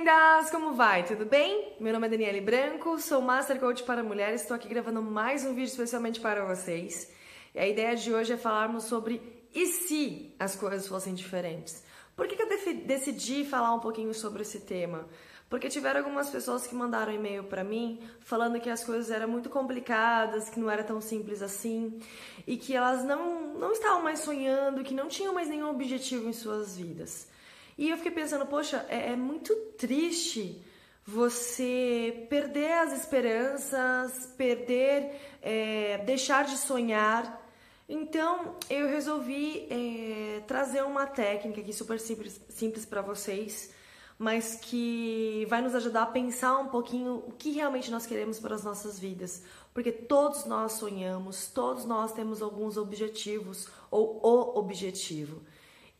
lindas! Como vai? Tudo bem? Meu nome é Daniele Branco, sou Master Coach para Mulheres, estou aqui gravando mais um vídeo especialmente para vocês. E a ideia de hoje é falarmos sobre e se as coisas fossem diferentes? Por que, que eu decidi falar um pouquinho sobre esse tema? Porque tiveram algumas pessoas que mandaram e-mail para mim falando que as coisas eram muito complicadas, que não era tão simples assim e que elas não, não estavam mais sonhando, que não tinham mais nenhum objetivo em suas vidas. E eu fiquei pensando, poxa, é, é muito triste você perder as esperanças, perder, é, deixar de sonhar. Então eu resolvi é, trazer uma técnica aqui super simples, simples para vocês, mas que vai nos ajudar a pensar um pouquinho o que realmente nós queremos para as nossas vidas. Porque todos nós sonhamos, todos nós temos alguns objetivos ou o objetivo.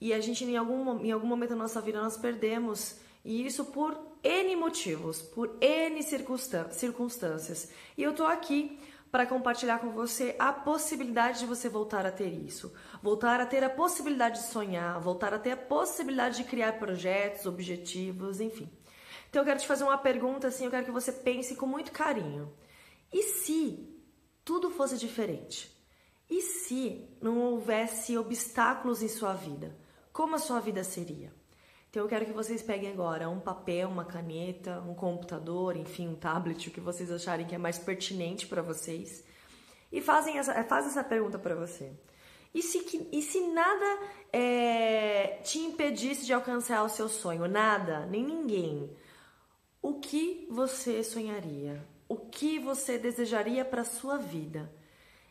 E a gente, em algum, em algum momento da nossa vida, nós perdemos. E isso por N motivos, por N circunstâncias. E eu tô aqui para compartilhar com você a possibilidade de você voltar a ter isso, voltar a ter a possibilidade de sonhar, voltar a ter a possibilidade de criar projetos, objetivos, enfim. Então eu quero te fazer uma pergunta assim, eu quero que você pense com muito carinho. E se tudo fosse diferente? E se não houvesse obstáculos em sua vida? Como a sua vida seria? Então eu quero que vocês peguem agora um papel, uma caneta, um computador, enfim, um tablet, o que vocês acharem que é mais pertinente para vocês, e fazem essa, fazem essa pergunta para você. E se, e se nada é, te impedisse de alcançar o seu sonho? Nada, nem ninguém. O que você sonharia? O que você desejaria para sua vida?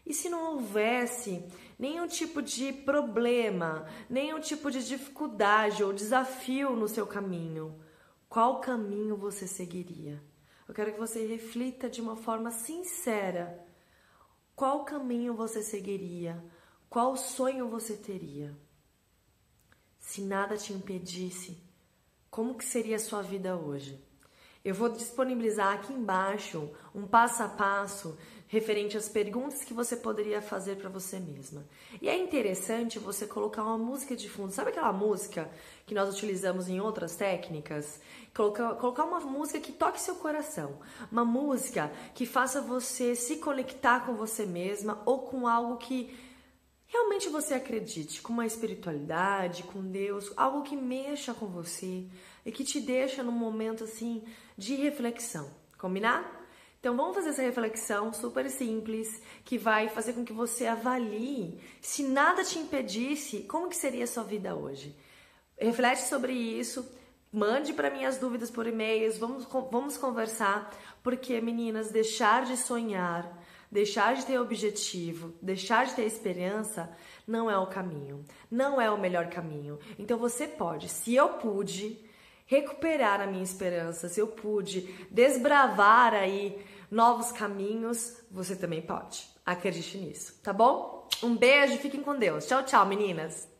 E se não houvesse nenhum tipo de problema, nenhum tipo de dificuldade ou desafio no seu caminho, qual caminho você seguiria? Eu quero que você reflita de uma forma sincera. Qual caminho você seguiria? Qual sonho você teria? Se nada te impedisse, como que seria a sua vida hoje? Eu vou disponibilizar aqui embaixo um passo a passo referente às perguntas que você poderia fazer para você mesma. E é interessante você colocar uma música de fundo. Sabe aquela música que nós utilizamos em outras técnicas? Colocar, colocar uma música que toque seu coração. Uma música que faça você se conectar com você mesma ou com algo que realmente você acredite, com uma espiritualidade, com Deus, algo que mexa com você e que te deixa num momento assim de reflexão. Combinar? Então vamos fazer essa reflexão super simples que vai fazer com que você avalie se nada te impedisse, como que seria a sua vida hoje. Reflete sobre isso, mande para mim as dúvidas por e-mails, vamos, vamos conversar, porque meninas, deixar de sonhar, deixar de ter objetivo, deixar de ter esperança não é o caminho, não é o melhor caminho. Então você pode, se eu pude, recuperar a minha esperança, se eu pude desbravar aí novos caminhos, você também pode. Acredite nisso, tá bom? Um beijo, fiquem com Deus. Tchau, tchau, meninas.